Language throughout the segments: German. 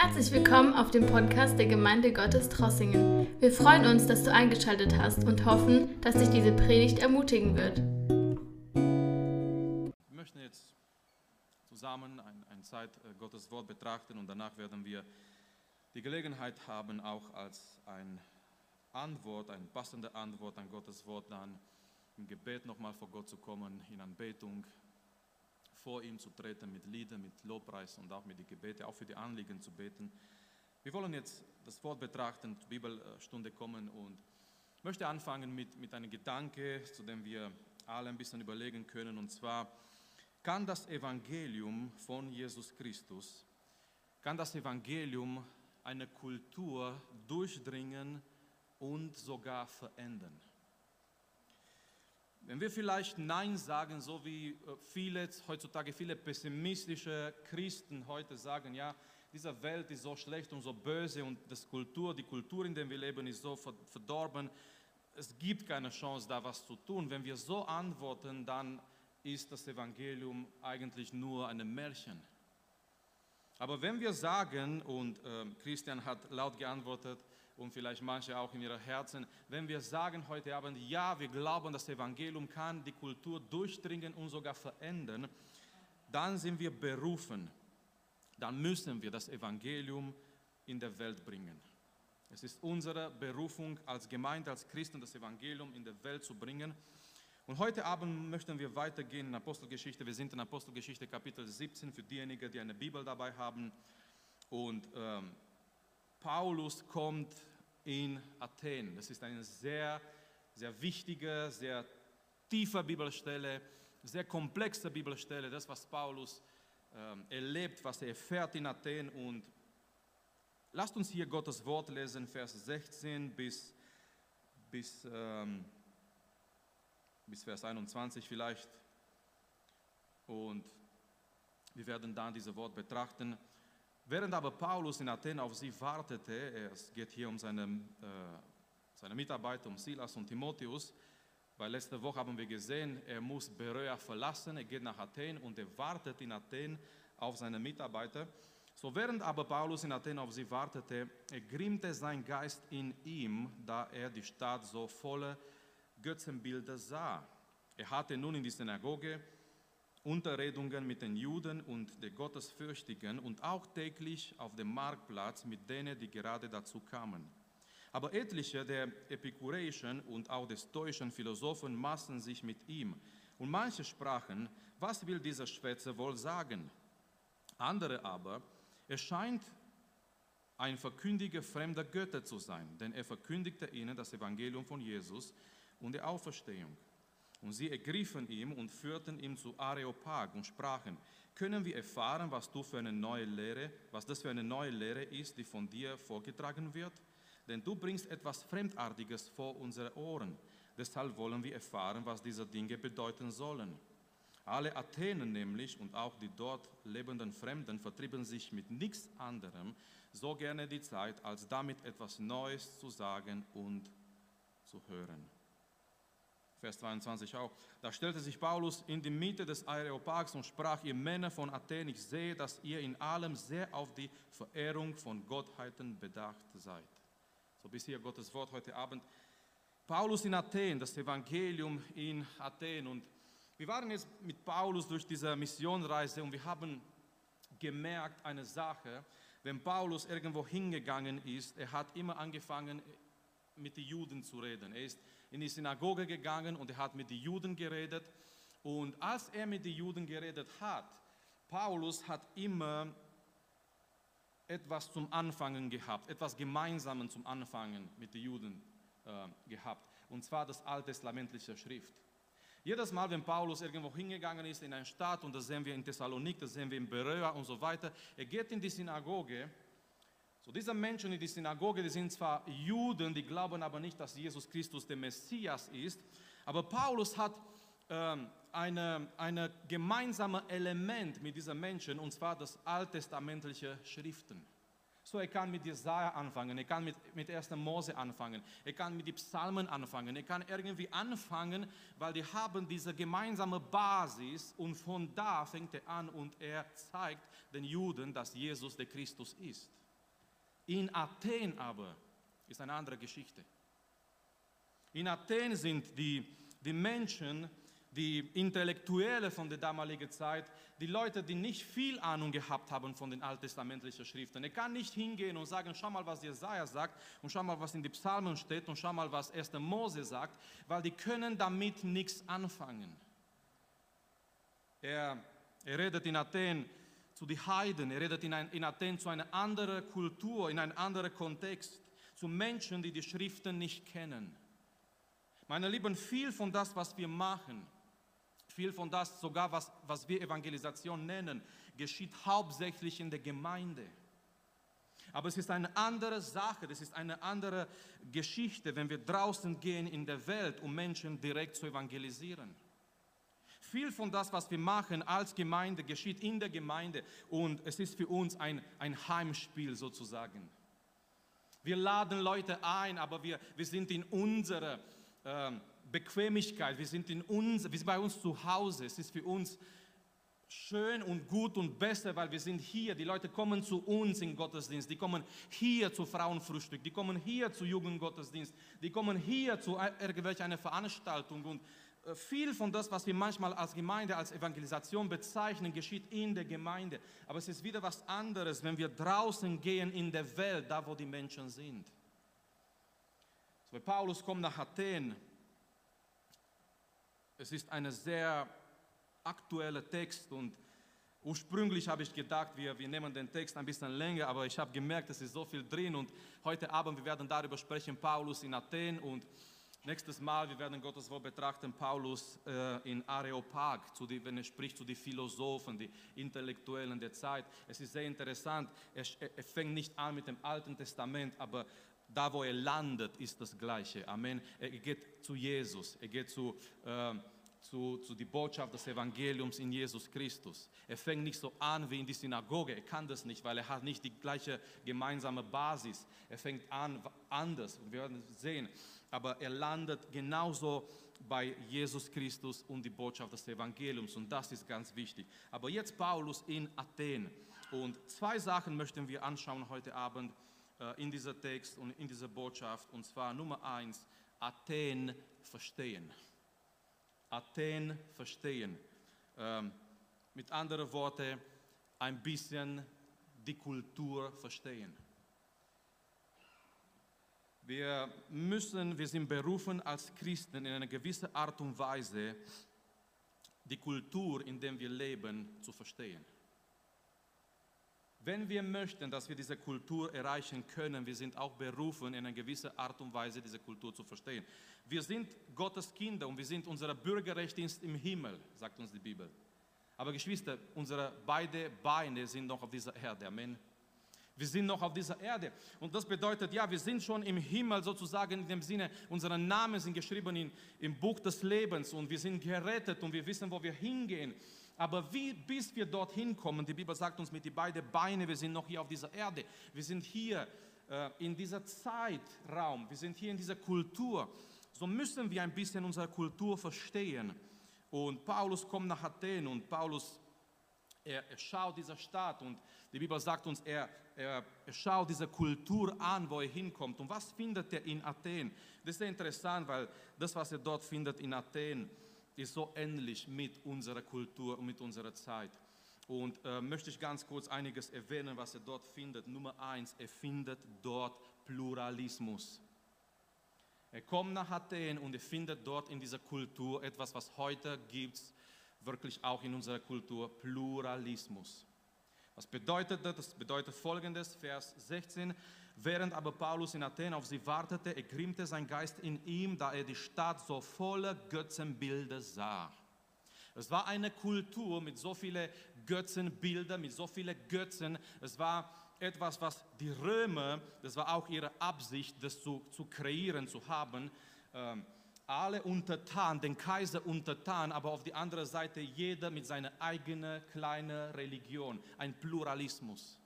Herzlich willkommen auf dem Podcast der Gemeinde Gottes Trossingen. Wir freuen uns, dass du eingeschaltet hast und hoffen, dass dich diese Predigt ermutigen wird. Wir möchten jetzt zusammen ein, eine Zeit äh, Gottes Wort betrachten und danach werden wir die Gelegenheit haben, auch als eine Antwort, eine passende Antwort an Gottes Wort dann im Gebet nochmal vor Gott zu kommen, in Anbetung vor ihm zu treten mit Liedern, mit Lobpreis und auch mit den Gebeten, auch für die Anliegen zu beten. Wir wollen jetzt das Wort betrachten, zur Bibelstunde kommen und möchte anfangen mit, mit einem Gedanke, zu dem wir alle ein bisschen überlegen können, und zwar, kann das Evangelium von Jesus Christus, kann das Evangelium eine Kultur durchdringen und sogar verändern? Wenn wir vielleicht Nein sagen, so wie äh, viele heutzutage, viele pessimistische Christen heute sagen, ja, diese Welt ist so schlecht und so böse und das Kultur, die Kultur, in der wir leben, ist so verdorben, es gibt keine Chance, da was zu tun. Wenn wir so antworten, dann ist das Evangelium eigentlich nur ein Märchen. Aber wenn wir sagen, und äh, Christian hat laut geantwortet, und vielleicht manche auch in ihren Herzen, wenn wir sagen heute Abend, ja, wir glauben, das Evangelium kann die Kultur durchdringen und sogar verändern, dann sind wir berufen, dann müssen wir das Evangelium in der Welt bringen. Es ist unsere Berufung als Gemeinde, als Christen, das Evangelium in der Welt zu bringen. Und heute Abend möchten wir weitergehen in Apostelgeschichte. Wir sind in Apostelgeschichte Kapitel 17 für diejenigen, die eine Bibel dabei haben. Und ähm, Paulus kommt in Athen. Das ist eine sehr, sehr wichtige, sehr tiefe Bibelstelle, sehr komplexe Bibelstelle, das, was Paulus ähm, erlebt, was er erfährt in Athen. Und lasst uns hier Gottes Wort lesen, Vers 16 bis, bis, ähm, bis Vers 21 vielleicht. Und wir werden dann dieses Wort betrachten. Während aber Paulus in Athen auf sie wartete, es geht hier um seine, äh, seine Mitarbeiter, um Silas und Timotheus, weil letzte Woche haben wir gesehen, er muss Berea verlassen, er geht nach Athen und er wartet in Athen auf seine Mitarbeiter. So während aber Paulus in Athen auf sie wartete, ergrimmte sein Geist in ihm, da er die Stadt so voller Götzenbilder sah. Er hatte nun in die Synagoge Unterredungen mit den Juden und den Gottesfürchtigen und auch täglich auf dem Marktplatz mit denen, die gerade dazu kamen. Aber etliche der epikureischen und auch des stoischen Philosophen maßen sich mit ihm. Und manche sprachen, was will dieser Schwätzer wohl sagen? Andere aber, er scheint ein Verkündiger fremder Götter zu sein, denn er verkündigte ihnen das Evangelium von Jesus und der Auferstehung. Und sie ergriffen ihn und führten ihn zu Areopag und sprachen, können wir erfahren, was du für eine neue Lehre, was das für eine neue Lehre ist, die von dir vorgetragen wird? Denn du bringst etwas Fremdartiges vor unsere Ohren. Deshalb wollen wir erfahren, was diese Dinge bedeuten sollen. Alle Athenen nämlich und auch die dort lebenden Fremden vertrieben sich mit nichts anderem so gerne die Zeit, als damit etwas Neues zu sagen und zu hören. Vers 22 auch. Da stellte sich Paulus in die Mitte des Areopags und sprach, ihr Männer von Athen, ich sehe, dass ihr in allem sehr auf die Verehrung von Gottheiten bedacht seid. So bis hier Gottes Wort heute Abend. Paulus in Athen, das Evangelium in Athen. Und wir waren jetzt mit Paulus durch diese Missionreise und wir haben gemerkt eine Sache, wenn Paulus irgendwo hingegangen ist, er hat immer angefangen mit den Juden zu reden. Er ist in die Synagoge gegangen und er hat mit den Juden geredet. Und als er mit den Juden geredet hat, Paulus hat immer etwas zum Anfangen gehabt, etwas Gemeinsames zum Anfangen mit den Juden äh, gehabt. Und zwar das alttestamentliche Schrift. Jedes Mal, wenn Paulus irgendwo hingegangen ist in eine Stadt, und das sehen wir in Thessalonik, das sehen wir in Berea und so weiter, er geht in die Synagoge so, diese Menschen in der Synagoge, die sind zwar Juden, die glauben aber nicht, dass Jesus Christus der Messias ist, aber Paulus hat ähm, eine, eine gemeinsame Element mit diesen Menschen, und zwar das alttestamentliche Schriften. So, er kann mit Jesaja anfangen, er kann mit, mit 1. Mose anfangen, er kann mit den Psalmen anfangen, er kann irgendwie anfangen, weil die haben diese gemeinsame Basis und von da fängt er an und er zeigt den Juden, dass Jesus der Christus ist. In Athen aber ist eine andere Geschichte. In Athen sind die, die Menschen, die Intellektuelle von der damaligen Zeit, die Leute, die nicht viel Ahnung gehabt haben von den alttestamentlichen Schriften. Er kann nicht hingehen und sagen, schau mal, was Jesaja sagt und schau mal, was in den Psalmen steht und schau mal, was 1. Mose sagt, weil die können damit nichts anfangen. Er, er redet in Athen zu den Heiden, er redet in, ein, in Athen zu einer anderen Kultur, in einem anderen Kontext, zu Menschen, die die Schriften nicht kennen. Meine Lieben, viel von das, was wir machen, viel von das, sogar was, was wir Evangelisation nennen, geschieht hauptsächlich in der Gemeinde. Aber es ist eine andere Sache, es ist eine andere Geschichte, wenn wir draußen gehen in der Welt, um Menschen direkt zu evangelisieren. Viel von das, was wir machen als Gemeinde, geschieht in der Gemeinde und es ist für uns ein, ein Heimspiel sozusagen. Wir laden Leute ein, aber wir, wir sind in unserer äh, Bequemlichkeit, wir sind, in uns, wir sind bei uns zu Hause. Es ist für uns schön und gut und besser, weil wir sind hier. Die Leute kommen zu uns in Gottesdienst, die kommen hier zu Frauenfrühstück, die kommen hier zu Jugendgottesdienst, die kommen hier zu irgendwelcher Veranstaltung und viel von das, was wir manchmal als Gemeinde, als Evangelisation bezeichnen, geschieht in der Gemeinde. Aber es ist wieder was anderes, wenn wir draußen gehen in der Welt, da wo die Menschen sind. So, Paulus kommt nach Athen es ist ein sehr aktueller Text und ursprünglich habe ich gedacht, wir, wir nehmen den Text ein bisschen länger, aber ich habe gemerkt, es ist so viel drin und heute Abend wir werden darüber sprechen, Paulus in Athen und nächstes Mal wir werden Gottes Wort betrachten, Paulus äh, in Areopag, zu die, wenn er spricht zu den Philosophen, die Intellektuellen der Zeit. Es ist sehr interessant, er, er fängt nicht an mit dem Alten Testament, aber da wo er landet, ist das Gleiche. Amen. Er geht zu Jesus, er geht zu, äh, zu, zu die Botschaft des Evangeliums in Jesus Christus. Er fängt nicht so an wie in die Synagoge, er kann das nicht, weil er hat nicht die gleiche gemeinsame Basis. Er fängt an anders, wir werden sehen. Aber er landet genauso bei Jesus Christus und die Botschaft des Evangeliums und das ist ganz wichtig. Aber jetzt Paulus in Athen und zwei Sachen möchten wir anschauen heute Abend äh, in dieser Text und in dieser Botschaft. Und zwar Nummer eins, Athen verstehen. Athen verstehen. Ähm, mit anderen Worten, ein bisschen die Kultur verstehen. Wir müssen, wir sind berufen als Christen in einer gewissen Art und Weise, die Kultur, in der wir leben, zu verstehen. Wenn wir möchten, dass wir diese Kultur erreichen können, wir sind auch berufen, in einer gewissen Art und Weise diese Kultur zu verstehen. Wir sind Gottes Kinder und wir sind unser Bürgerrecht im Himmel, sagt uns die Bibel. Aber Geschwister, unsere beiden Beine sind noch auf dieser Erde. Amen. Wir sind noch auf dieser Erde. Und das bedeutet, ja, wir sind schon im Himmel sozusagen in dem Sinne, unsere Namen sind geschrieben in, im Buch des Lebens und wir sind gerettet und wir wissen, wo wir hingehen. Aber wie, bis wir dorthin kommen, die Bibel sagt uns mit die beiden Beine, wir sind noch hier auf dieser Erde, wir sind hier äh, in dieser Zeitraum, wir sind hier in dieser Kultur. So müssen wir ein bisschen unsere Kultur verstehen. Und Paulus kommt nach Athen und Paulus, er, er schaut diese Stadt und die Bibel sagt uns, er, er, er schaut diese Kultur an, wo er hinkommt. Und was findet er in Athen? Das ist sehr interessant, weil das, was er dort findet in Athen, ist so ähnlich mit unserer Kultur und mit unserer Zeit. Und äh, möchte ich ganz kurz einiges erwähnen, was er dort findet. Nummer eins, er findet dort Pluralismus. Er kommt nach Athen und er findet dort in dieser Kultur etwas, was heute gibt, wirklich auch in unserer Kultur, Pluralismus. Was bedeutet das? Das bedeutet folgendes, Vers 16. Während aber Paulus in Athen auf sie wartete, ergrimmte sein Geist in ihm, da er die Stadt so voller Götzenbilder sah. Es war eine Kultur mit so vielen Götzenbildern, mit so vielen Götzen. Es war etwas, was die Römer, das war auch ihre Absicht, das zu, zu kreieren, zu haben. Ähm, alle untertan, den Kaiser untertan, aber auf die andere Seite jeder mit seiner eigenen kleinen Religion, ein Pluralismus.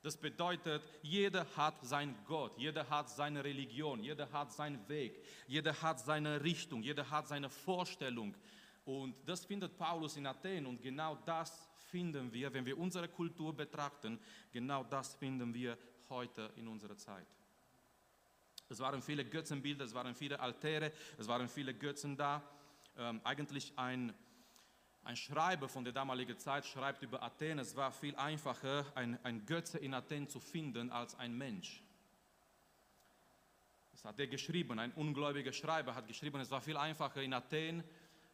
Das bedeutet, jeder hat sein Gott, jeder hat seine Religion, jeder hat seinen Weg, jeder hat seine Richtung, jeder hat seine Vorstellung. Und das findet Paulus in Athen und genau das finden wir, wenn wir unsere Kultur betrachten, genau das finden wir heute in unserer Zeit. Es waren viele Götzenbilder, es waren viele Altäre, es waren viele Götzen da. Ähm, eigentlich ein, ein Schreiber von der damaligen Zeit schreibt über Athen, es war viel einfacher, ein, ein Götze in Athen zu finden als ein Mensch. Das hat er geschrieben, ein ungläubiger Schreiber hat geschrieben, es war viel einfacher in Athen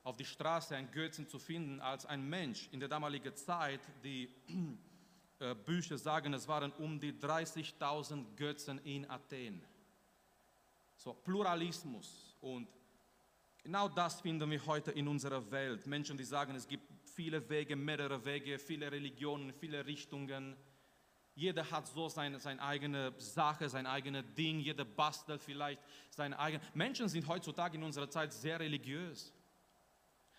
auf die Straße einen Götzen zu finden als ein Mensch. In der damaligen Zeit, die äh, Bücher sagen, es waren um die 30.000 Götzen in Athen. So Pluralismus und genau das finden wir heute in unserer Welt. Menschen, die sagen, es gibt viele Wege, mehrere Wege, viele Religionen, viele Richtungen. Jeder hat so seine, seine eigene Sache, sein eigenes Ding, jeder bastelt vielleicht seine eigene. Menschen sind heutzutage in unserer Zeit sehr religiös.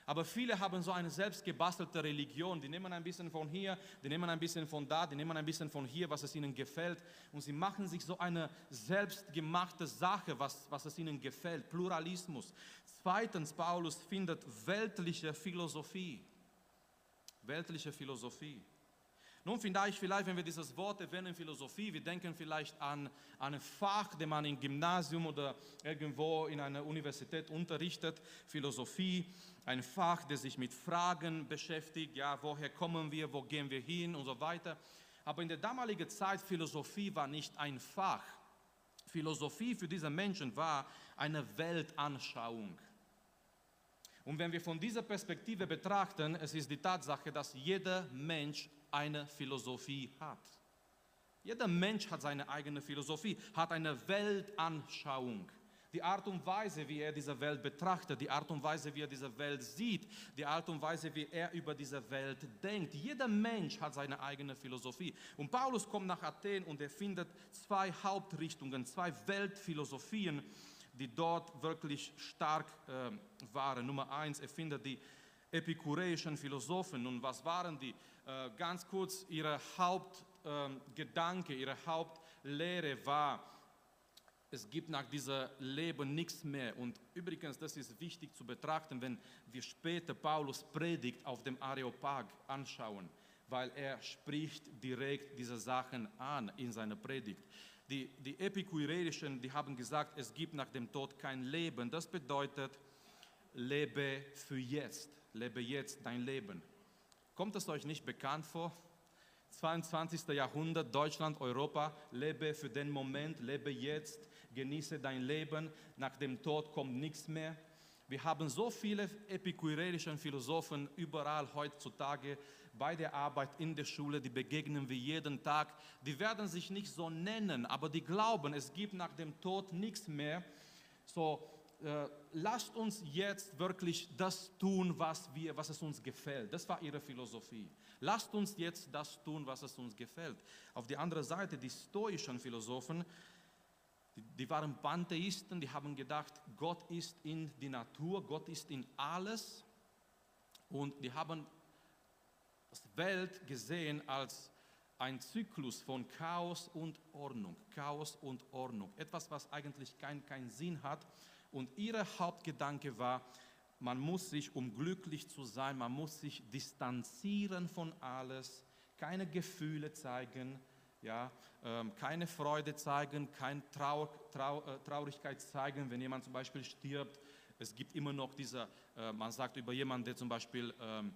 Aber viele haben so eine selbstgebastelte Religion. Die nehmen ein bisschen von hier, die nehmen ein bisschen von da, die nehmen ein bisschen von hier, was es ihnen gefällt. Und sie machen sich so eine selbstgemachte Sache, was, was es ihnen gefällt. Pluralismus. Zweitens, Paulus findet weltliche Philosophie. Weltliche Philosophie. Nun vielleicht, vielleicht, wenn wir dieses Wort erwähnen, Philosophie, wir denken vielleicht an, an ein Fach, das man im Gymnasium oder irgendwo in einer Universität unterrichtet, Philosophie, ein Fach, das sich mit Fragen beschäftigt, ja, woher kommen wir, wo gehen wir hin und so weiter. Aber in der damaligen Zeit, Philosophie war nicht ein Fach. Philosophie für diese Menschen war eine Weltanschauung. Und wenn wir von dieser Perspektive betrachten, es ist die Tatsache, dass jeder Mensch eine Philosophie hat. Jeder Mensch hat seine eigene Philosophie, hat eine Weltanschauung. Die Art und Weise, wie er diese Welt betrachtet, die Art und Weise, wie er diese Welt sieht, die Art und Weise, wie er über diese Welt denkt. Jeder Mensch hat seine eigene Philosophie. Und Paulus kommt nach Athen und er findet zwei Hauptrichtungen, zwei Weltphilosophien, die dort wirklich stark äh, waren. Nummer eins, er findet die epikureischen Philosophen. Und was waren die? Äh, ganz kurz, ihre Hauptgedanke, äh, ihre Hauptlehre war, es gibt nach diesem Leben nichts mehr. Und übrigens, das ist wichtig zu betrachten, wenn wir später Paulus Predigt auf dem Areopag anschauen, weil er spricht direkt diese Sachen an in seiner Predigt. Die, die Epikureischen, die haben gesagt, es gibt nach dem Tod kein Leben. Das bedeutet, lebe für jetzt, lebe jetzt dein Leben. Kommt es euch nicht bekannt vor? 22. Jahrhundert, Deutschland, Europa, lebe für den Moment, lebe jetzt, genieße dein Leben, nach dem Tod kommt nichts mehr. Wir haben so viele epikureische Philosophen überall heutzutage bei der Arbeit in der Schule, die begegnen wir jeden Tag. Die werden sich nicht so nennen, aber die glauben, es gibt nach dem Tod nichts mehr. So, äh, lasst uns jetzt wirklich das tun, was, wir, was es uns gefällt. Das war ihre Philosophie. Lasst uns jetzt das tun, was es uns gefällt. Auf der anderen Seite, die stoischen Philosophen, die, waren Pantheisten, die haben gedacht, Gott ist in die Natur, Gott ist in alles. Und die haben die Welt gesehen als ein Zyklus von Chaos und Ordnung. Chaos und Ordnung. Etwas, was eigentlich keinen kein Sinn hat. Und ihr Hauptgedanke war, man muss sich, um glücklich zu sein, man muss sich distanzieren von alles, keine Gefühle zeigen, ja, ähm, keine Freude zeigen, keine Trau Trau äh, Traurigkeit zeigen, wenn jemand zum Beispiel stirbt. Es gibt immer noch dieser, äh, man sagt über jemanden, der zum Beispiel ähm,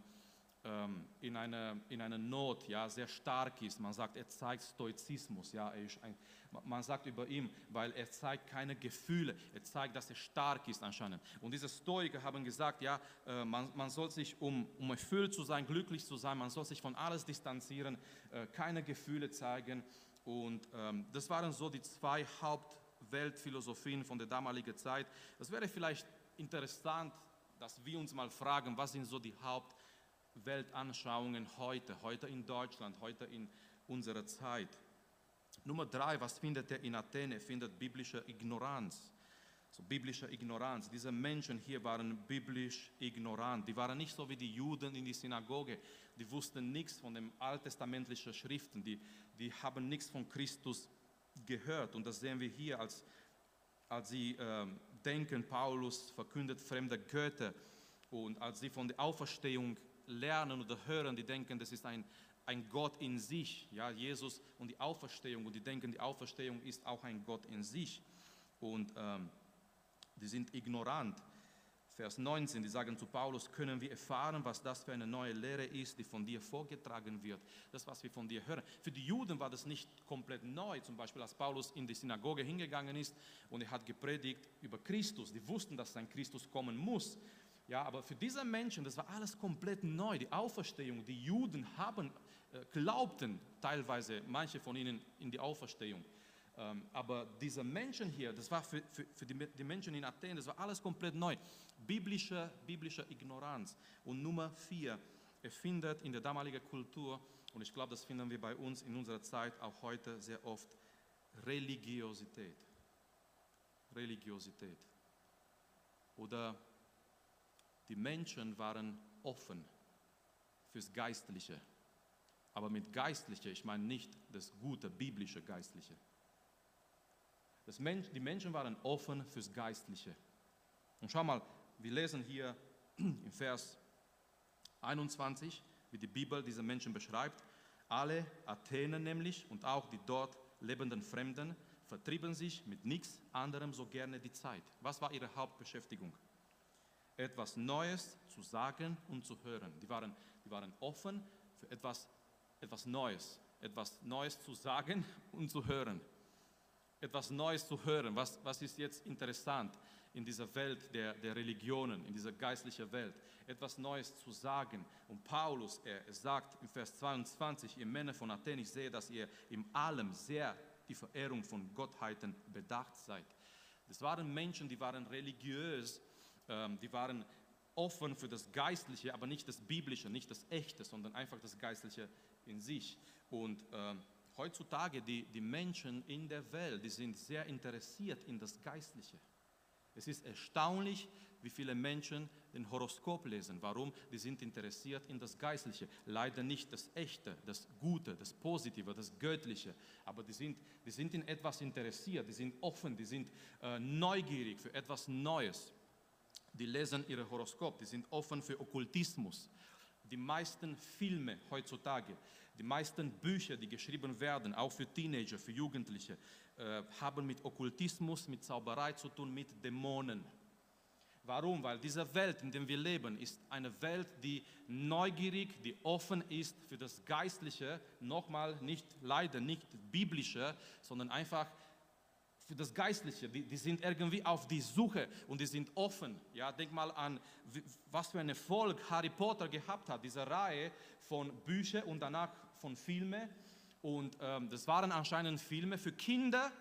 in einer in eine Not ja, sehr stark ist. Man sagt, er zeigt Stoizismus. Ja, ein, man sagt über ihn, weil er zeigt keine Gefühle. Er zeigt, dass er stark ist anscheinend. Und diese Stoiker haben gesagt, ja, äh, man, man soll sich, um, um erfüllt zu sein, glücklich zu sein, man soll sich von alles distanzieren, äh, keine Gefühle zeigen. Und ähm, das waren so die zwei Hauptweltphilosophien von der damaligen Zeit. Es wäre vielleicht interessant, dass wir uns mal fragen, was sind so die Haupt Weltanschauungen heute, heute in Deutschland, heute in unserer Zeit. Nummer drei, was findet er in Athen? Er findet biblische Ignoranz. So biblische Ignoranz. Diese Menschen hier waren biblisch ignorant. Die waren nicht so wie die Juden in die Synagoge. Die wussten nichts von den alttestamentlichen Schriften. Die, die haben nichts von Christus gehört. Und das sehen wir hier, als, als sie äh, denken, Paulus verkündet fremde Götter. Und als sie von der Auferstehung lernen oder hören, die denken, das ist ein, ein Gott in sich. Ja, Jesus und die Auferstehung und die denken, die Auferstehung ist auch ein Gott in sich. Und ähm, die sind ignorant. Vers 19, die sagen zu Paulus, können wir erfahren, was das für eine neue Lehre ist, die von dir vorgetragen wird. Das, was wir von dir hören. Für die Juden war das nicht komplett neu. Zum Beispiel, als Paulus in die Synagoge hingegangen ist und er hat gepredigt über Christus. Die wussten, dass sein Christus kommen muss. Ja, aber für diese Menschen, das war alles komplett neu. Die Auferstehung, die Juden haben, äh, glaubten teilweise, manche von ihnen, in die Auferstehung. Ähm, aber diese Menschen hier, das war für, für, für die, die, Menschen in Athen, das war alles komplett neu. Biblische, biblische Ignoranz. Und Nummer vier, er findet in der damaligen Kultur, und ich glaube, das finden wir bei uns in unserer Zeit auch heute sehr oft, Religiosität. Religiosität. Oder die Menschen waren offen fürs Geistliche. Aber mit Geistliche, ich meine nicht das gute biblische Geistliche. Das Mensch, die Menschen waren offen fürs Geistliche. Und schau mal, wir lesen hier im Vers 21, wie die Bibel diese Menschen beschreibt. Alle Athener nämlich und auch die dort lebenden Fremden vertrieben sich mit nichts anderem so gerne die Zeit. Was war ihre Hauptbeschäftigung? Etwas Neues zu sagen und zu hören. Die waren, die waren offen für etwas, etwas Neues, etwas Neues zu sagen und zu hören. Etwas Neues zu hören. Was, was ist jetzt interessant in dieser Welt der, der Religionen, in dieser geistlichen Welt? Etwas Neues zu sagen. Und Paulus, er, sagt im Vers 22, ihr Männer von Athen, ich sehe, dass ihr in allem sehr die Verehrung von Gottheiten bedacht seid. Das waren Menschen, die waren religiös, die waren offen für das Geistliche, aber nicht das Biblische, nicht das Echte, sondern einfach das Geistliche in sich. Und äh, heutzutage, die, die Menschen in der Welt, die sind sehr interessiert in das Geistliche. Es ist erstaunlich, wie viele Menschen den Horoskop lesen. Warum? Die sind interessiert in das Geistliche. Leider nicht das Echte, das Gute, das Positive, das Göttliche. Aber die sind, die sind in etwas interessiert, die sind offen, die sind äh, neugierig für etwas Neues die lesen ihre Horoskop, die sind offen für Okkultismus. Die meisten Filme heutzutage, die meisten Bücher, die geschrieben werden, auch für Teenager, für Jugendliche, äh, haben mit Okkultismus, mit Zauberei zu tun, mit Dämonen. Warum? Weil diese Welt, in der wir leben, ist eine Welt, die neugierig, die offen ist für das Geistliche, nochmal nicht leider nicht biblische, sondern einfach für das Geistliche, die, die, sind irgendwie auf die Suche und die sind offen. Ja, denk mal an, was für ein Erfolg Harry Potter gehabt hat, diese Reihe von Büchern und danach von Filmen. Und ähm, das waren anscheinend Filme für Kinder.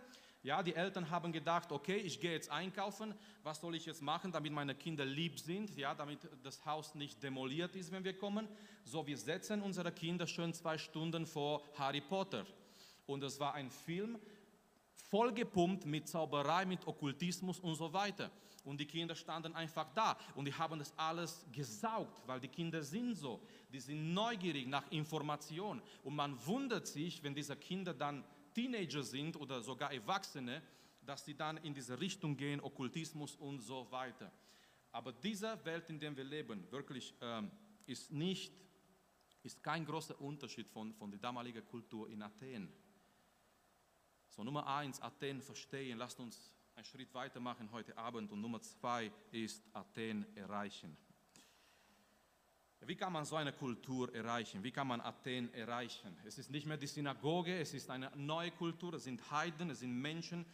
Ja, die Eltern haben gedacht, okay, ich gehe jetzt einkaufen, was soll ich jetzt machen, damit meine Kinder lieb sind, ja, damit das Haus nicht demoliert ist, wenn wir kommen. So, wir setzen unsere Kinder schön zwei Stunden vor Harry Potter. Und es war ein Film, vollgepumpt mit Zauberei, mit Okkultismus und so weiter. Und die Kinder standen einfach da und die haben das alles gesaugt, weil die Kinder sind so. Die sind neugierig nach Information. Und man wundert sich, wenn diese Kinder dann Teenager sind oder sogar Erwachsene, dass sie dann in diese Richtung gehen, Okkultismus und so weiter. Aber diese Welt, in der wir leben, wirklich ähm, ist nicht, ist kein großer Unterschied von, von der damaligen Kultur in Athen. So, Nummer eins, Athen verstehen. Lasst uns einen Schritt weitermachen heute Abend. Und Nummer zwei ist Athen erreichen. Wie kann man so eine Kultur erreichen? Wie kann man Athen erreichen? Es ist nicht mehr die Synagoge, es ist eine neue Kultur, es sind Heiden, es sind Menschen.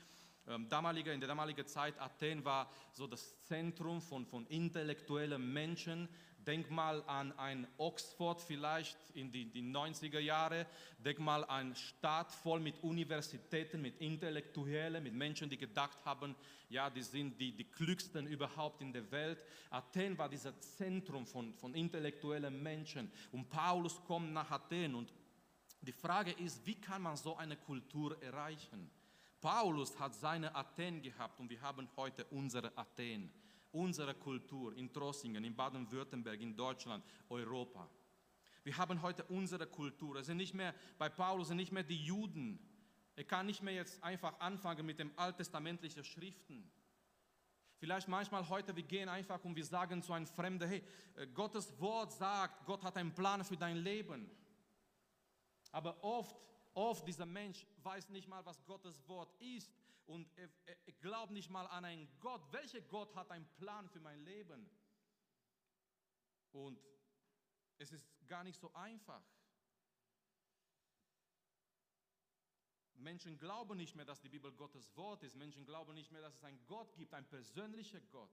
Ähm, in der damaligen Zeit Athen war so das Zentrum von, von intellektuellen Menschen, Denk mal an ein Oxford vielleicht in die, die 90er Jahre. Denk mal an eine Stadt voll mit Universitäten, mit Intellektuellen, mit Menschen, die gedacht haben, ja, die sind die, die klügsten überhaupt in der Welt. Athen war dieses Zentrum von, von intellektuellen Menschen. Und Paulus kommt nach Athen. Und die Frage ist, wie kann man so eine Kultur erreichen? Paulus hat seine Athen gehabt und wir haben heute unsere Athen unsere Kultur in Trossingen, in Baden-Württemberg, in Deutschland, Europa. Wir haben heute unsere Kultur. Es sind nicht mehr, bei Paulus sind nicht mehr die Juden. Er kann nicht mehr jetzt einfach anfangen mit den alttestamentlichen Schriften. Vielleicht manchmal heute, wir gehen einfach und wir sagen zu einem Fremden, hey, äh, Gottes Wort sagt, Gott hat einen Plan für dein Leben. Aber oft, oft dieser Mensch weiß nicht mal, was Gottes Wort ist und er, er glaubt nicht mal an einen Gott. Welcher Gott hat einen Plan für mein Leben? Und es ist gar nicht so einfach. Menschen glauben nicht mehr, dass die Bibel Gottes Wort ist. Menschen glauben nicht mehr, dass es einen Gott gibt, einen persönlichen Gott.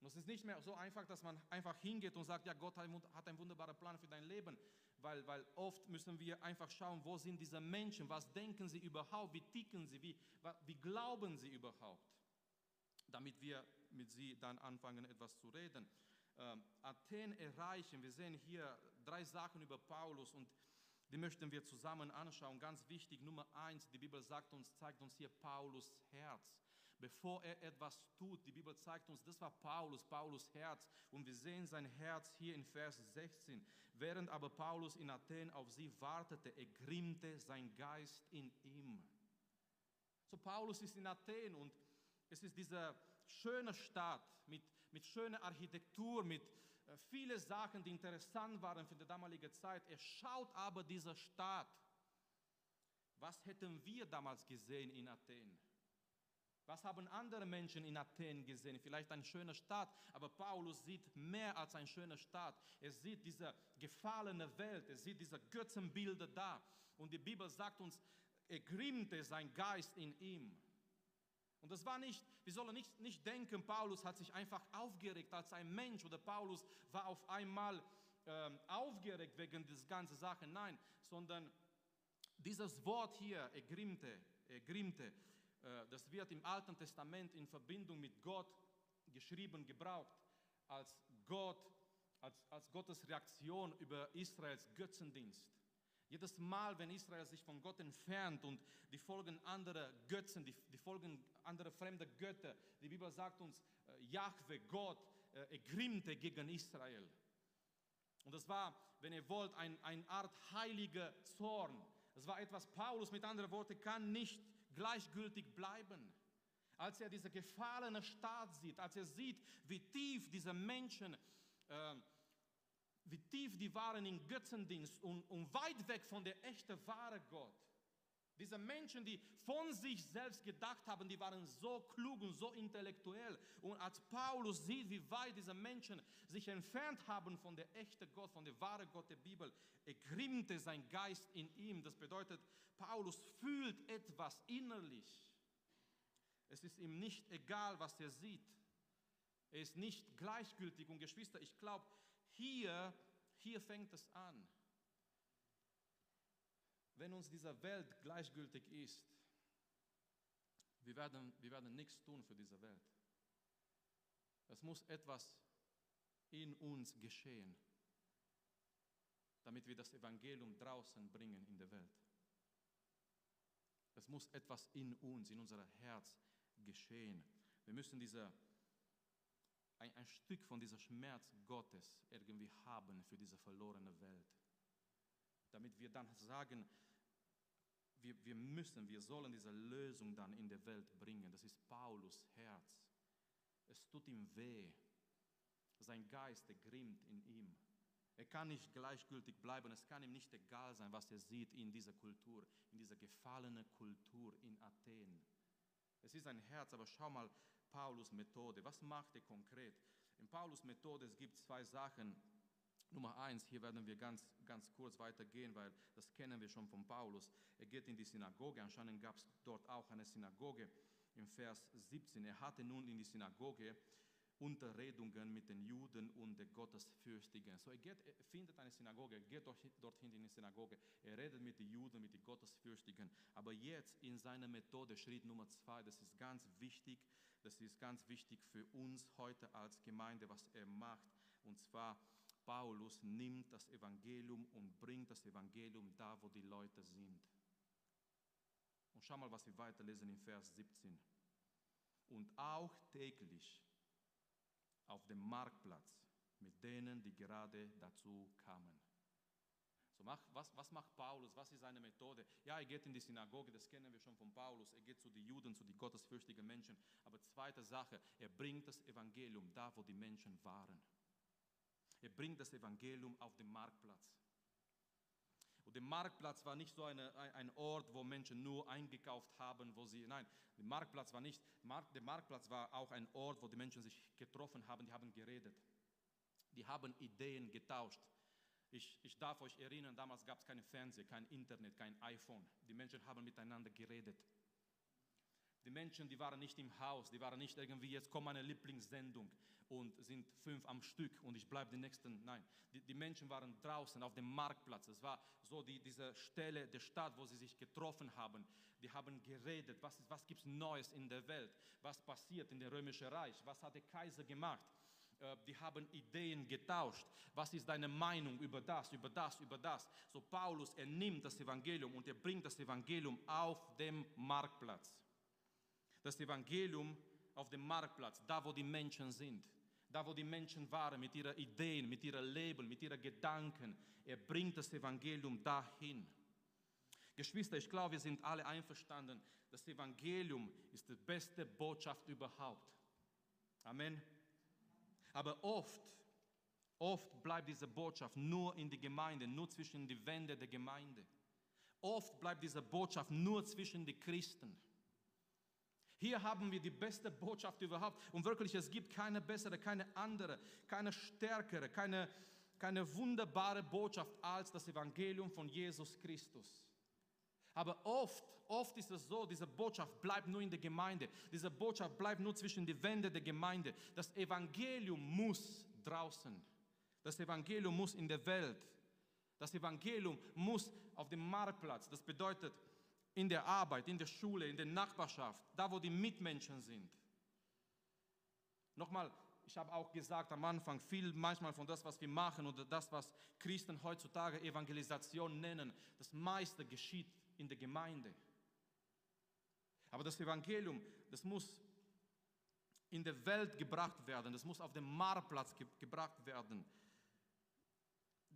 Und es ist nicht mehr so einfach, dass man einfach hingeht und sagt, ja, Gott hat einen wunderbaren Plan für dein Leben, weil, weil oft müssen wir einfach schauen, wo sind diese Menschen, was denken sie überhaupt, wie ticken sie, wie, wie glauben sie überhaupt, damit wir mit sie dann anfangen, etwas zu reden. Ähm, Athen erreichen, wir sehen hier drei Sachen über Paulus und die möchten wir zusammen anschauen. Ganz wichtig, Nummer eins, die Bibel sagt uns, zeigt uns hier Paulus Herz. Bevor er etwas tut, die Bibel zeigt uns, das war Paulus, Paulus Herz. Und wir sehen sein Herz hier in Vers 16. Während aber Paulus in Athen auf sie wartete, ergrimmte sein Geist in ihm. So Paulus ist in Athen und es ist diese schöne Stadt mit, mit schöner Architektur, mit äh, viele Sachen, die interessant waren für die damalige Zeit. Er schaut aber diese Stadt. Was hätten wir damals gesehen in Athen? Was haben andere Menschen in Athen gesehen? Vielleicht eine schöne Stadt, aber Paulus sieht mehr als eine schöne Stadt. Er sieht diese gefallene Welt, er sieht diese Götzenbilder da. Und die Bibel sagt uns, er grimmte sein Geist in ihm. Und das war nicht, wir sollen nicht, nicht denken, Paulus hat sich einfach aufgeregt als ein Mensch oder Paulus war auf einmal ähm, aufgeregt wegen dieser ganzen Sache. Nein, sondern dieses Wort hier, ergrimmte, ergrimmte, äh, das wird im Alten Testament in Verbindung mit Gott geschrieben, gebraucht, als Gott, als, als Gottes Reaktion über Israels Götzendienst. Jedes Mal, wenn Israel sich von Gott entfernt und die folgen andere Götzen, die, die folgen andere fremde Götter, die Bibel sagt uns, äh, Jahwe, Gott, äh, ergrimmte gegen Israel. Und das war, wenn ihr wollt, ein, eine Art heiliger Zorn. Das war etwas, Paulus mit anderen Worten kann nicht gleichgültig bleiben. Als er diese gefallene Staat sieht, als er sieht, wie tief diese Menschen äh, wie tief die waren in Götzendienst und, und weit weg von der echten, wahre Gott. Diese Menschen, die von sich selbst gedacht haben, die waren so klug und so intellektuell. Und als Paulus sieht, wie weit diese Menschen sich entfernt haben von der echten Gott, von der wahren Gott der Bibel, ergrimmte sein Geist in ihm. Das bedeutet, Paulus fühlt etwas innerlich. Es ist ihm nicht egal, was er sieht. Er ist nicht gleichgültig. Und Geschwister, ich glaube, hier, hier fängt es an. Wenn uns diese Welt gleichgültig ist, wir werden, wir werden nichts tun für diese Welt. Es muss etwas in uns geschehen, damit wir das Evangelium draußen bringen in der Welt. Es muss etwas in uns, in unser Herz geschehen. Wir müssen diese ein, ein Stück von dieser Schmerz Gottes irgendwie haben für diese verlorene Welt. Damit wir dann sagen, wir, wir müssen, wir sollen diese Lösung dann in der Welt bringen. Das ist Paulus Herz. Es tut ihm weh. Sein Geist ergrimmt in ihm. Er kann nicht gleichgültig bleiben. Es kann ihm nicht egal sein, was er sieht in dieser Kultur, in dieser gefallenen Kultur in Athen. Es ist ein Herz, aber schau mal, Paulus Methode. Was macht er konkret? In Paulus Methode es gibt zwei Sachen. Nummer eins, hier werden wir ganz, ganz kurz weitergehen, weil das kennen wir schon von Paulus. Er geht in die Synagoge, anscheinend gab es dort auch eine Synagoge. Im Vers 17, er hatte nun in die Synagoge Unterredungen mit den Juden und den Gottesfürchtigen. So er, geht, er findet eine Synagoge, geht dorthin in die Synagoge, er redet mit den Juden, mit den Gottesfürchtigen. Aber jetzt in seiner Methode, Schritt Nummer zwei, das ist ganz wichtig, das ist ganz wichtig für uns heute als Gemeinde, was er macht. Und zwar, Paulus nimmt das Evangelium und bringt das Evangelium da, wo die Leute sind. Und schau mal, was wir weiterlesen in Vers 17. Und auch täglich auf dem Marktplatz mit denen, die gerade dazu kamen. So mach, was, was macht Paulus? Was ist seine Methode? Ja, er geht in die Synagoge, das kennen wir schon von Paulus. Er geht zu den Juden, zu den gottesfürchtigen Menschen. Aber zweite Sache, er bringt das Evangelium da, wo die Menschen waren. Er bringt das Evangelium auf den Marktplatz. Und der Marktplatz war nicht so eine, ein, Ort, wo Menschen nur eingekauft haben, wo sie, nein, der Marktplatz war nicht, der Marktplatz war auch ein Ort, wo die Menschen sich getroffen haben, die haben geredet. Die haben Ideen getauscht. Ich, ich darf euch erinnern, damals gab es kein Fernsehen, kein Internet, kein iPhone. Die Menschen haben miteinander geredet. Die Menschen, die waren nicht im Haus, die waren nicht irgendwie, jetzt kommt meine Lieblingssendung und sind fünf am Stück und ich bleibe die nächsten. Nein, die, die, Menschen waren draußen auf dem Marktplatz. Es war so die, diese Stelle der Stadt, wo sie sich getroffen haben. Die haben geredet, was, was gibt es Neues in der Welt, was passiert in dem Römischen Reich, was hat der Kaiser gemacht. Äh, die haben Ideen getauscht. Was ist deine Meinung über das, über das, über das? So Paulus, er nimmt das Evangelium und er bringt das Evangelium auf dem Marktplatz das Evangelium auf dem Marktplatz, da wo die Menschen sind, da wo die Menschen waren mit ihren Ideen, mit ihrem Leben, mit ihren Gedanken. Er bringt das Evangelium dahin. Geschwister, ich glaube, wir sind alle einverstanden, das Evangelium ist die beste Botschaft überhaupt. Amen. Aber oft, oft bleibt diese Botschaft nur in die Gemeinde, nur zwischen die Wände der Gemeinde. Oft bleibt diese Botschaft nur zwischen die Christen. Hier haben wir die beste Botschaft überhaupt. Und wirklich, es gibt keine bessere, keine andere, keine stärkere, keine, keine wunderbare Botschaft als das Evangelium von Jesus Christus. Aber oft, oft ist es so, diese Botschaft bleibt nur in der Gemeinde. Diese Botschaft bleibt nur zwischen die Wände der Gemeinde. Das Evangelium muss draußen. Das Evangelium muss in der Welt. Das Evangelium muss auf dem Marktplatz. Das bedeutet, in der Arbeit, in der Schule, in der Nachbarschaft, da wo die Mitmenschen sind. Nochmal, ich habe auch gesagt am Anfang, viel manchmal von das, was wir machen oder das, was Christen heutzutage Evangelisation nennen, das meiste geschieht in der Gemeinde. Aber das Evangelium, das muss in der Welt gebracht werden, das muss auf dem Marktplatz ge gebracht werden.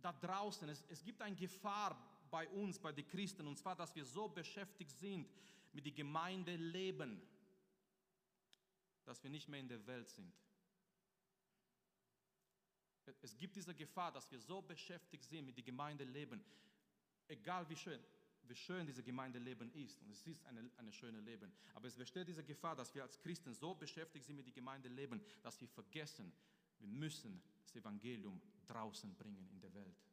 Da draußen, es, es gibt eine Gefahr bei uns, bei den Christen, und zwar, dass wir so beschäftigt sind mit dem Gemeindeleben, dass wir nicht mehr in der Welt sind. Es gibt diese Gefahr, dass wir so beschäftigt sind mit dem Gemeindeleben, egal wie schön, wie schön dieses Gemeindeleben ist. Und es ist ein eine schöne Leben. Aber es besteht diese Gefahr, dass wir als Christen so beschäftigt sind mit dem Gemeindeleben, dass wir vergessen, wir müssen das Evangelium draußen bringen in der Welt.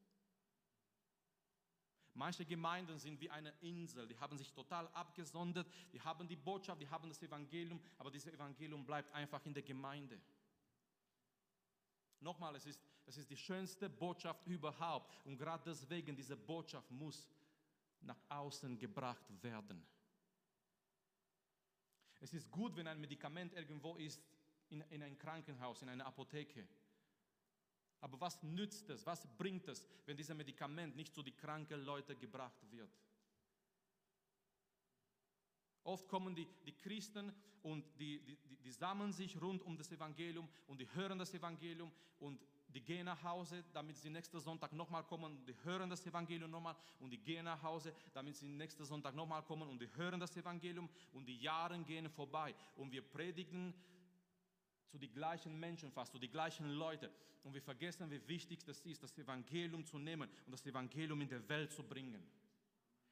Manche Gemeinden sind wie eine Insel, die haben sich total abgesondert, die haben die Botschaft, die haben das Evangelium, aber dieses Evangelium bleibt einfach in der Gemeinde. Nochmal, es ist, es ist die schönste Botschaft überhaupt und gerade deswegen, diese Botschaft muss nach außen gebracht werden. Es ist gut, wenn ein Medikament irgendwo ist, in, in einem Krankenhaus, in einer Apotheke. Aber was nützt es, was bringt es, wenn dieses Medikament nicht zu den kranken Leuten gebracht wird? Oft kommen die, die Christen und die, die, die sammeln sich rund um das Evangelium und die hören das Evangelium und die gehen nach Hause, damit sie nächsten Sonntag nochmal kommen und die hören das Evangelium nochmal und die gehen nach Hause, damit sie nächsten Sonntag nochmal kommen und die hören das Evangelium und die Jahre gehen vorbei und wir predigen zu den gleichen Menschen fast, zu den gleichen Leuten. Und wir vergessen, wie wichtig das ist, das Evangelium zu nehmen und das Evangelium in der Welt zu bringen.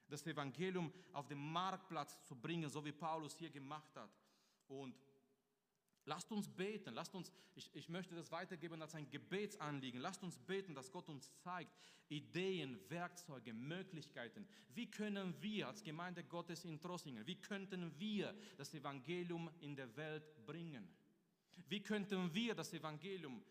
Das Evangelium auf den Marktplatz zu bringen, so wie Paulus hier gemacht hat. Und lasst uns beten, lasst uns, ich, ich möchte das weitergeben als ein Gebetsanliegen. Lasst uns beten, dass Gott uns zeigt, Ideen, Werkzeuge, Möglichkeiten. Wie können wir als Gemeinde Gottes in Trossingen, wie könnten wir das Evangelium in der Welt bringen? Wie könnten wir das Evangelium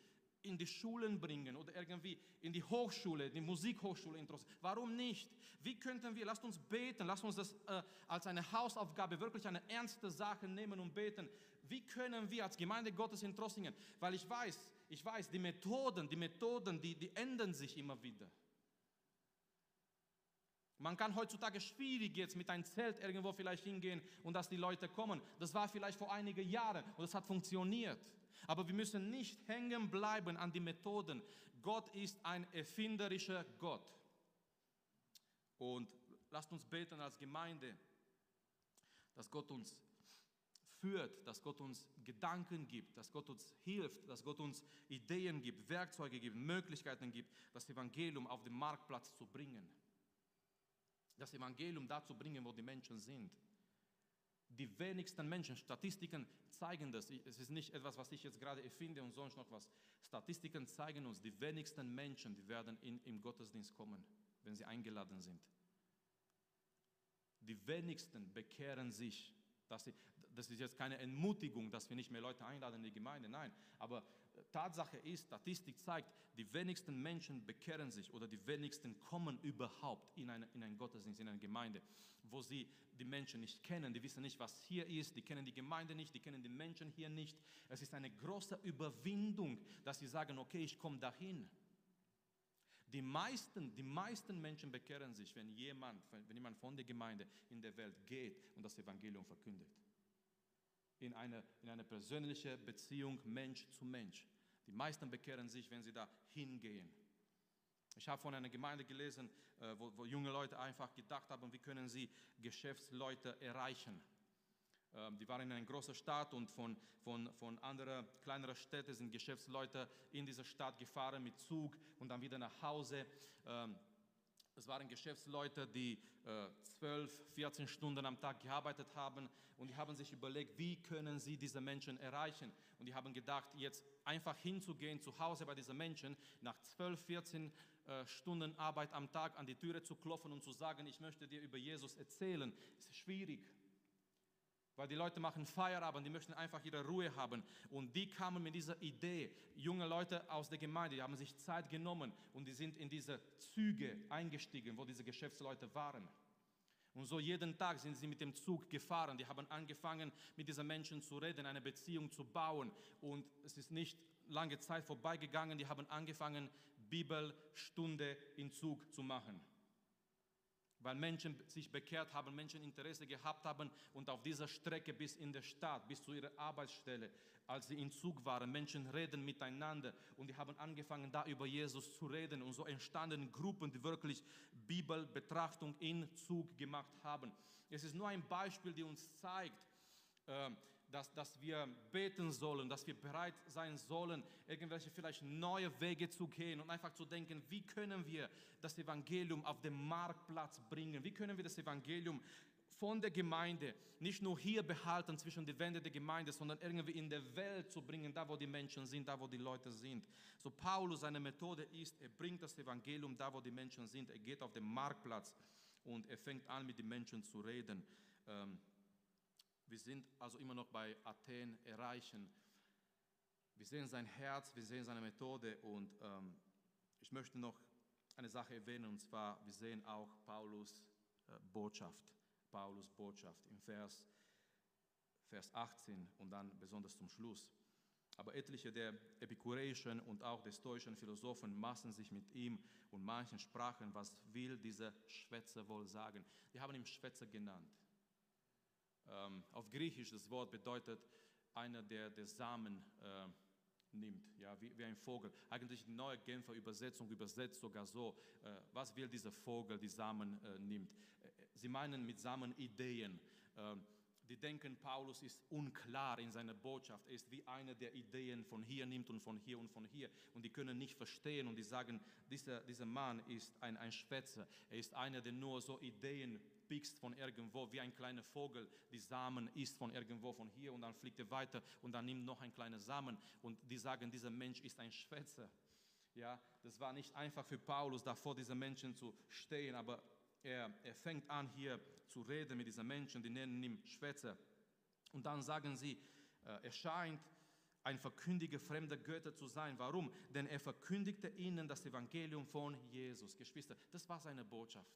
in die Schulen bringen oder irgendwie in die Hochschule, die Musikhochschule interessieren. Warum nicht? Wie könnten wir, lasst uns beten, lasst uns das äh, als eine Hausaufgabe, wirklich eine ernste Sache nehmen und beten. Wie können wir als Gemeinde Gottes in Trossingen, weil ich weiß, ich weiß, die Methoden, die Methoden, die, die ändern sich immer wieder. Man kann heutzutage schwierig jetzt mit einem Zelt irgendwo vielleicht hingehen und dass die Leute kommen. Das war vielleicht vor einigen Jahren und das hat funktioniert. Aber wir müssen nicht hängen bleiben an die Methoden. Gott ist ein erfinderischer Gott. Und lasst uns beten als Gemeinde, dass Gott uns führt, dass Gott uns Gedanken gibt, dass Gott uns hilft, dass Gott uns Ideen gibt, Werkzeuge gibt, Möglichkeiten gibt, das Evangelium auf den Marktplatz zu bringen. Das Evangelium da zu bringen, wo die Menschen sind. Die wenigsten Menschen, Statistiken zeigen das, es ist nicht etwas, was ich jetzt gerade erfinde und sonst noch was. Statistiken zeigen uns, die wenigsten Menschen, die werden in, im Gottesdienst kommen, wenn sie eingeladen sind. Die wenigsten bekehren sich das ist jetzt keine Entmutigung, dass wir nicht mehr Leute einladen in die Gemeinde, nein. Aber Tatsache ist, Statistik zeigt, die wenigsten Menschen bekehren sich oder die wenigsten kommen überhaupt in, eine, in einen Gottesdienst, in eine Gemeinde, wo sie die Menschen nicht kennen, die wissen nicht, was hier ist, die kennen die Gemeinde nicht, die kennen die Menschen hier nicht. Es ist eine große Überwindung, dass sie sagen, okay, ich komme dahin. Die meisten, die meisten Menschen bekehren sich, wenn jemand, wenn jemand von der Gemeinde in der Welt geht und das Evangelium verkündet. In eine, in eine persönliche Beziehung Mensch zu Mensch. Die meisten bekehren sich, wenn sie da hingehen. Ich habe von einer Gemeinde gelesen, äh, wo, wo junge Leute einfach gedacht haben, wie können sie Geschäftsleute erreichen. Ähm, die waren in einer großen Stadt und von, von, von anderen kleineren Städten sind Geschäftsleute in diese Stadt gefahren mit Zug und dann wieder nach Hause. Es waren Geschäftsleute, die äh, 12, 14 Stunden am Tag gearbeitet haben und die haben sich überlegt, wie können sie diese Menschen erreichen. Und die haben gedacht, jetzt einfach hinzugehen zu Hause bei diesen Menschen, nach 12, 14 äh, Stunden Arbeit am Tag an die Türe zu klopfen und zu sagen, ich möchte dir über Jesus erzählen, ist schwierig. Weil die Leute machen Feierabend, die möchten einfach ihre Ruhe haben. Und die kamen mit dieser Idee, junge Leute aus der Gemeinde, die haben sich Zeit genommen und die sind in diese Züge eingestiegen, wo diese Geschäftsleute waren. Und so jeden Tag sind sie mit dem Zug gefahren. Die haben angefangen, mit diesen Menschen zu reden, eine Beziehung zu bauen. Und es ist nicht lange Zeit vorbeigegangen. Die haben angefangen, Bibelstunde in Zug zu machen weil Menschen sich bekehrt haben, Menschen Interesse gehabt haben und auf dieser Strecke bis in der Stadt, bis zu ihrer Arbeitsstelle, als sie in Zug waren, Menschen reden miteinander und die haben angefangen, da über Jesus zu reden und so entstanden Gruppen, die wirklich Bibelbetrachtung in Zug gemacht haben. Es ist nur ein Beispiel, die uns zeigt, ähm, dass, dass wir beten sollen, dass wir bereit sein sollen, irgendwelche vielleicht neue Wege zu gehen und einfach zu denken, wie können wir das Evangelium auf den Marktplatz bringen? Wie können wir das Evangelium von der Gemeinde nicht nur hier behalten zwischen die Wände der Gemeinde, sondern irgendwie in der Welt zu bringen, da wo die Menschen sind, da wo die Leute sind. So Paulus, seine Methode ist, er bringt das Evangelium da, wo die Menschen sind. Er geht auf den Marktplatz und er fängt an, mit den Menschen zu reden. Ähm, wir sind also immer noch bei Athen erreichen. Wir sehen sein Herz, wir sehen seine Methode und ähm, ich möchte noch eine Sache erwähnen und zwar, wir sehen auch Paulus äh, Botschaft, Paulus Botschaft im Vers, Vers 18 und dann besonders zum Schluss. Aber etliche der epikureischen und auch der stoischen Philosophen maßen sich mit ihm und manchen sprachen, was will dieser Schwätzer wohl sagen? Die haben ihn Schwätzer genannt. Ähm, auf Griechisch das Wort bedeutet einer, der der Samen äh, nimmt, ja, wie, wie, ein Vogel. Eigentlich die neue Genfer Übersetzung übersetzt sogar so, äh, was will dieser Vogel, die Samen äh, nimmt. Äh, sie meinen mit Samen Ideen. Ähm, die denken, Paulus ist unklar in seiner Botschaft. Er ist wie einer, der Ideen von hier nimmt und von hier und von hier. Und die können nicht verstehen und die sagen, dieser, dieser Mann ist ein, ein Schwätzer. Er ist einer, der nur so Ideen pickst von irgendwo, wie ein kleiner Vogel die Samen isst von irgendwo, von hier und dann fliegt er weiter und dann nimmt noch ein kleiner Samen. Und die sagen, dieser Mensch ist ein Schwätzer. Ja, das war nicht einfach für Paulus, da vor diesen Menschen zu stehen, aber er, er fängt an hier zu reden mit diesen Menschen, die nennen ihn Schwätzer. Und dann sagen sie, äh, er scheint ein Verkündiger fremder Götter zu sein. Warum? Denn er verkündigte ihnen das Evangelium von Jesus. Geschwister, das war seine Botschaft.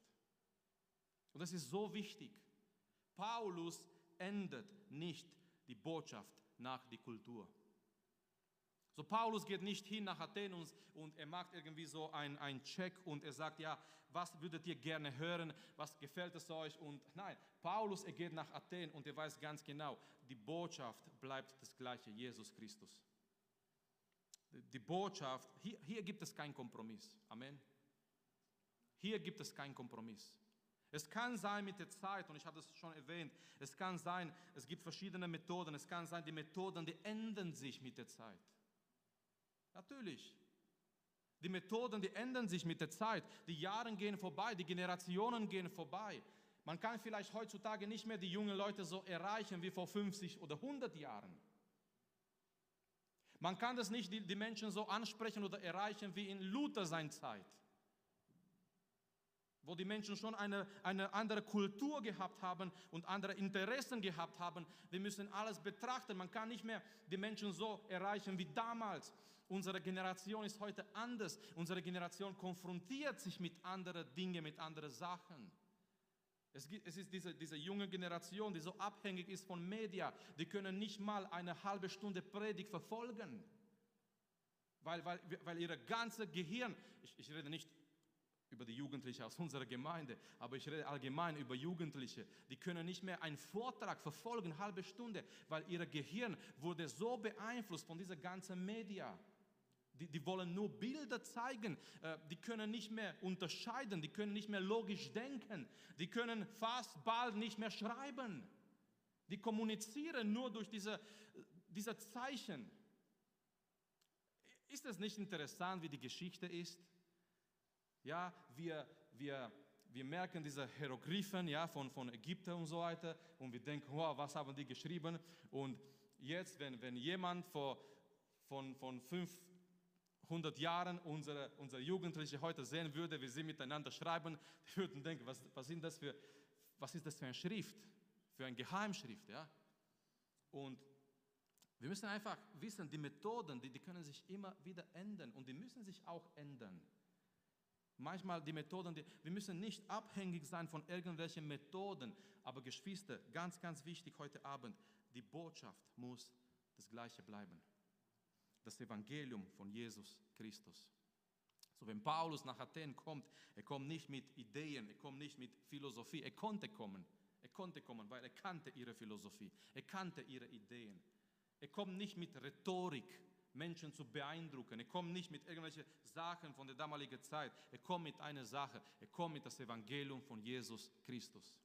Und das ist so wichtig. Paulus ändert nicht die Botschaft nach die Kultur. So Paulus geht nicht hin nach Athen und, und er macht irgendwie so einen Check und er sagt, ja, was würdet ihr gerne hören, was gefällt es euch? Und nein, Paulus, er geht nach Athen und er weiß ganz genau, die Botschaft bleibt das gleiche, Jesus Christus. Die Botschaft, hier, hier gibt es keinen Kompromiss. Amen. Hier gibt es keinen Kompromiss. Es kann sein mit der Zeit, und ich habe das schon erwähnt, es kann sein, es gibt verschiedene Methoden, es kann sein, die Methoden, die ändern sich mit der Zeit. Natürlich. Die Methoden, die ändern sich mit der Zeit. Die Jahre gehen vorbei, die Generationen gehen vorbei. Man kann vielleicht heutzutage nicht mehr die jungen Leute so erreichen wie vor 50 oder 100 Jahren. Man kann das nicht die, die Menschen so ansprechen oder erreichen wie in Luther sein Zeit, wo die Menschen schon eine, eine andere Kultur gehabt haben und andere Interessen gehabt haben. Wir müssen alles betrachten. Man kann nicht mehr die Menschen so erreichen wie damals. Unsere Generation ist heute anders. Unsere Generation konfrontiert sich mit anderen Dingen, mit anderen Sachen. Es, gibt, es ist diese, diese junge Generation, die so abhängig ist von Media, die können nicht mal eine halbe Stunde Predigt verfolgen, weil, weil, weil ihre ganze Gehirn, ich, ich rede nicht über die Jugendlichen aus unserer Gemeinde, aber ich rede allgemein über Jugendliche, die können nicht mehr einen Vortrag verfolgen, halbe Stunde, weil ihr Gehirn wurde so beeinflusst von dieser ganzen Media. Die, die, wollen nur Bilder zeigen. Äh, die können nicht mehr unterscheiden. Die können nicht mehr logisch denken. Die können fast bald nicht mehr schreiben. Die kommunizieren nur durch diese, diese Zeichen. Ist es nicht interessant, wie die Geschichte ist? Ja, wir, wir, wir merken diese Hieroglyphen ja, von, von Ägypten und so weiter und wir denken, wow, was haben die geschrieben? Und jetzt, wenn, wenn jemand vor, von, von fünf 100 Jahren unsere, unsere Jugendliche heute sehen würde, wie sie miteinander schreiben, die würden denken, was, was, sind das für, was ist das für eine Schrift, für eine Geheimschrift. Ja? Und wir müssen einfach wissen, die Methoden, die, die können sich immer wieder ändern und die müssen sich auch ändern. Manchmal die Methoden, die, wir müssen nicht abhängig sein von irgendwelchen Methoden, aber Geschwister, ganz, ganz wichtig heute Abend, die Botschaft muss das gleiche bleiben das Evangelium von Jesus Christus. So, wenn Paulus nach Athen kommt, er kommt nicht mit Ideen, er kommt nicht mit Philosophie, er konnte kommen. Er konnte kommen, weil er kannte ihre Philosophie, er kannte ihre Ideen. Er kommt nicht mit Rhetorik, Menschen zu beeindrucken. Er kommt nicht mit irgendwelchen Sachen von der damaligen Zeit. Er kommt mit einer Sache. Er kommt mit das Evangelium von Jesus Christus.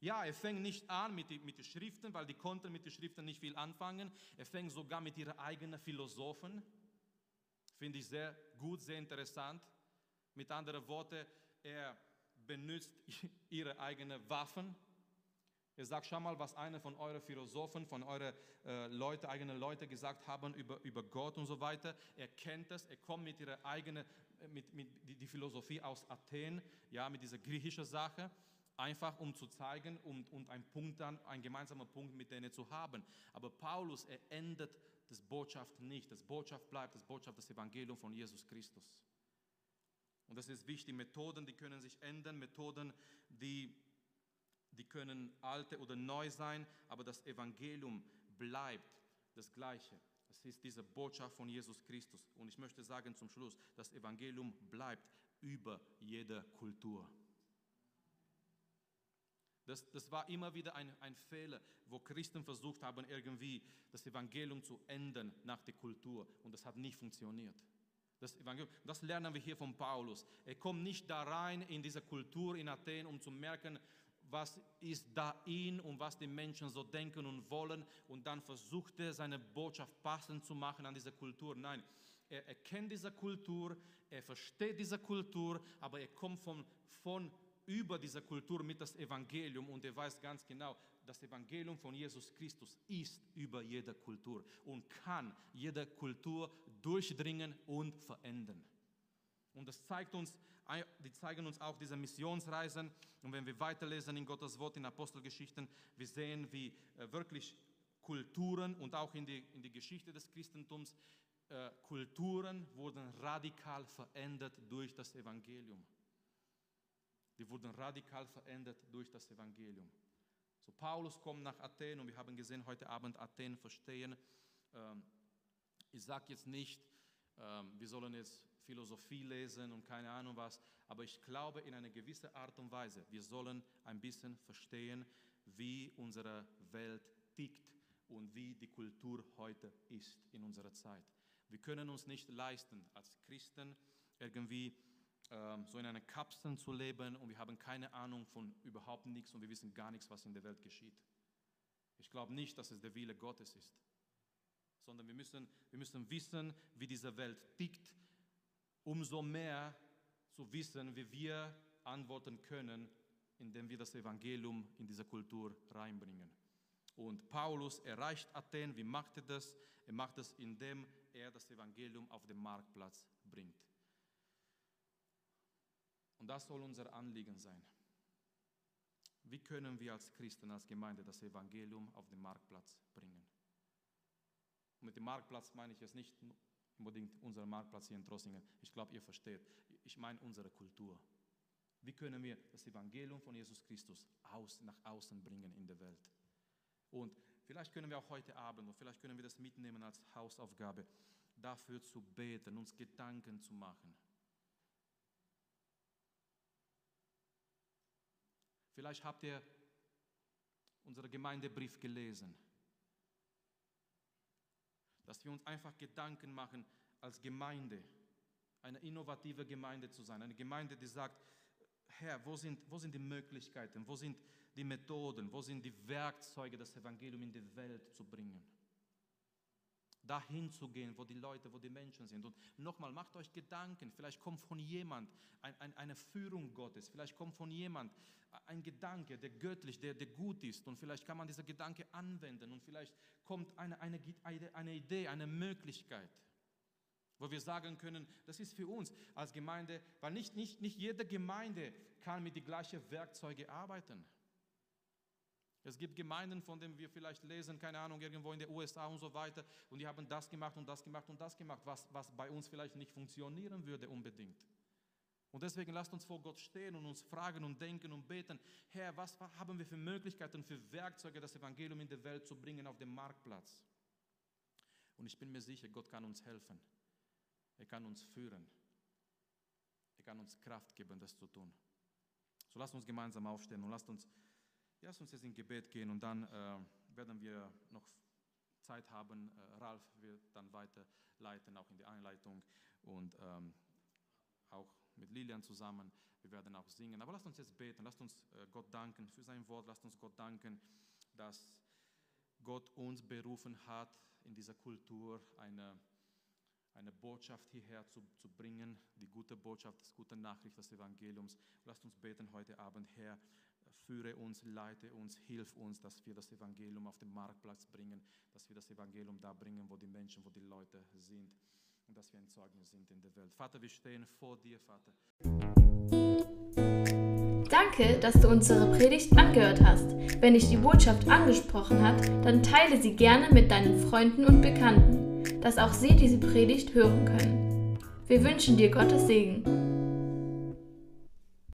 Ja, er fängt nicht an mit, den mit den Schriften, weil die konnten mit den Schriften nicht viel anfangen. Er fängt sogar mit ihren eigenen Philosophen. Finde ich sehr gut, sehr interessant. Mit anderen Worten, er benutzt ihre eigenen Waffen. Er sagt, schau mal, was einer von euren Philosophen, von euren äh, Leute, eigenen Leute gesagt haben über, über Gott und so weiter. Er kennt das, er kommt mit ihrer eigenen, mit, mit die, die Philosophie aus Athen, ja, mit dieser griechischen Sache einfach um zu zeigen und, und ein Punkt dann, ein gemeinsamer Punkt mit denen zu haben. Aber Paulus, er ändert das Botschaft nicht. Das Botschaft bleibt das Botschaft, das Evangelium von Jesus Christus. Und das ist wichtig. Methoden, die können sich ändern, Methoden, die, die können alte oder neu sein, aber das Evangelium bleibt das Gleiche. Es ist diese Botschaft von Jesus Christus. Und ich möchte sagen zum Schluss, das Evangelium bleibt über jede Kultur. Das, das war immer wieder ein, ein Fehler, wo Christen versucht haben, irgendwie das Evangelium zu ändern nach der Kultur. Und das hat nicht funktioniert. Das, Evangelium, das lernen wir hier von Paulus. Er kommt nicht da rein in diese Kultur in Athen, um zu merken, was ist da in und was die Menschen so denken und wollen. Und dann versucht er, seine Botschaft passend zu machen an diese Kultur. Nein, er erkennt diese Kultur, er versteht diese Kultur, aber er kommt von, von über diese Kultur mit das Evangelium und er weiß ganz genau, das Evangelium von Jesus Christus ist über jede Kultur und kann jede Kultur durchdringen und verändern. Und das zeigt uns, die zeigen uns auch diese Missionsreisen. Und wenn wir weiterlesen in Gottes Wort, in Apostelgeschichten, wir sehen, wie äh, wirklich Kulturen und auch in die, in die Geschichte des Christentums, äh, Kulturen wurden radikal verändert durch das Evangelium die wurden radikal verändert durch das Evangelium. So, Paulus kommt nach Athen und wir haben gesehen, heute Abend Athen verstehen. Ähm, ich sage jetzt nicht, ähm, wir sollen jetzt Philosophie lesen und keine Ahnung was, aber ich glaube in einer gewissen Art und Weise, wir sollen ein bisschen verstehen, wie unsere Welt tickt und wie die Kultur heute ist in unserer Zeit. Wir können uns nicht leisten, als Christen irgendwie ähm, so in einer Kapsel zu leben und wir haben keine Ahnung von überhaupt nichts und wir wissen gar nichts, was in der Welt geschieht. Ich glaube nicht, dass es der Wille Gottes ist, sondern wir müssen, wir müssen wissen, wie diese Welt tickt, umso mehr zu wissen, wie wir antworten können, indem wir das Evangelium in diese Kultur reinbringen. Und Paulus erreicht Athen. Wie macht er das? Er macht es, indem er das Evangelium auf den Marktplatz bringt. Und das soll unser Anliegen sein. Wie können wir als Christen, als Gemeinde das Evangelium auf den Marktplatz bringen? Und mit dem Marktplatz meine ich jetzt nicht unbedingt unseren Marktplatz hier in Trossingen. Ich glaube, ihr versteht. Ich meine unsere Kultur. Wie können wir das Evangelium von Jesus Christus aus, nach außen bringen in der Welt? Und vielleicht können wir auch heute Abend und vielleicht können wir das mitnehmen als Hausaufgabe, dafür zu beten, uns Gedanken zu machen. Vielleicht habt ihr unseren Gemeindebrief gelesen, dass wir uns einfach Gedanken machen als Gemeinde, eine innovative Gemeinde zu sein, eine Gemeinde, die sagt, Herr, wo sind, wo sind die Möglichkeiten, wo sind die Methoden, wo sind die Werkzeuge, das Evangelium in die Welt zu bringen? Dahin zu gehen, wo die Leute, wo die Menschen sind. Und nochmal, macht euch Gedanken, vielleicht kommt von jemand ein, ein, eine Führung Gottes, vielleicht kommt von jemand ein Gedanke, der göttlich, der, der gut ist und vielleicht kann man diesen Gedanke anwenden und vielleicht kommt eine, eine, eine Idee, eine Möglichkeit wo wir sagen können, das ist für uns als Gemeinde, weil nicht, nicht, nicht jede Gemeinde kann mit den gleichen Werkzeugen arbeiten. Es gibt Gemeinden, von denen wir vielleicht lesen, keine Ahnung, irgendwo in den USA und so weiter, und die haben das gemacht und das gemacht und das gemacht, was, was bei uns vielleicht nicht funktionieren würde unbedingt. Und deswegen lasst uns vor Gott stehen und uns fragen und denken und beten, Herr, was haben wir für Möglichkeiten, für Werkzeuge, das Evangelium in die Welt zu bringen auf dem Marktplatz? Und ich bin mir sicher, Gott kann uns helfen. Er kann uns führen. Er kann uns Kraft geben, das zu tun. So lasst uns gemeinsam aufstehen und lasst uns Lass uns jetzt in Gebet gehen und dann äh, werden wir noch Zeit haben. Äh, Ralf wird dann weiterleiten, auch in die Einleitung und ähm, auch mit Lilian zusammen. Wir werden auch singen. Aber lasst uns jetzt beten, lasst uns äh, Gott danken für sein Wort, lasst uns Gott danken, dass Gott uns berufen hat, in dieser Kultur eine, eine Botschaft hierher zu, zu bringen, die gute Botschaft, das gute Nachricht des Evangeliums. Lasst uns beten heute Abend, Herr, führe uns, leite uns, hilf uns, dass wir das Evangelium auf den Marktplatz bringen, dass wir das Evangelium da bringen, wo die Menschen, wo die Leute sind und dass wir ein Zeugnis sind in der Welt. Vater, wir stehen vor dir, Vater. Danke, dass du unsere Predigt angehört hast. Wenn dich die Botschaft angesprochen hat, dann teile sie gerne mit deinen Freunden und Bekannten, dass auch sie diese Predigt hören können. Wir wünschen dir Gottes Segen.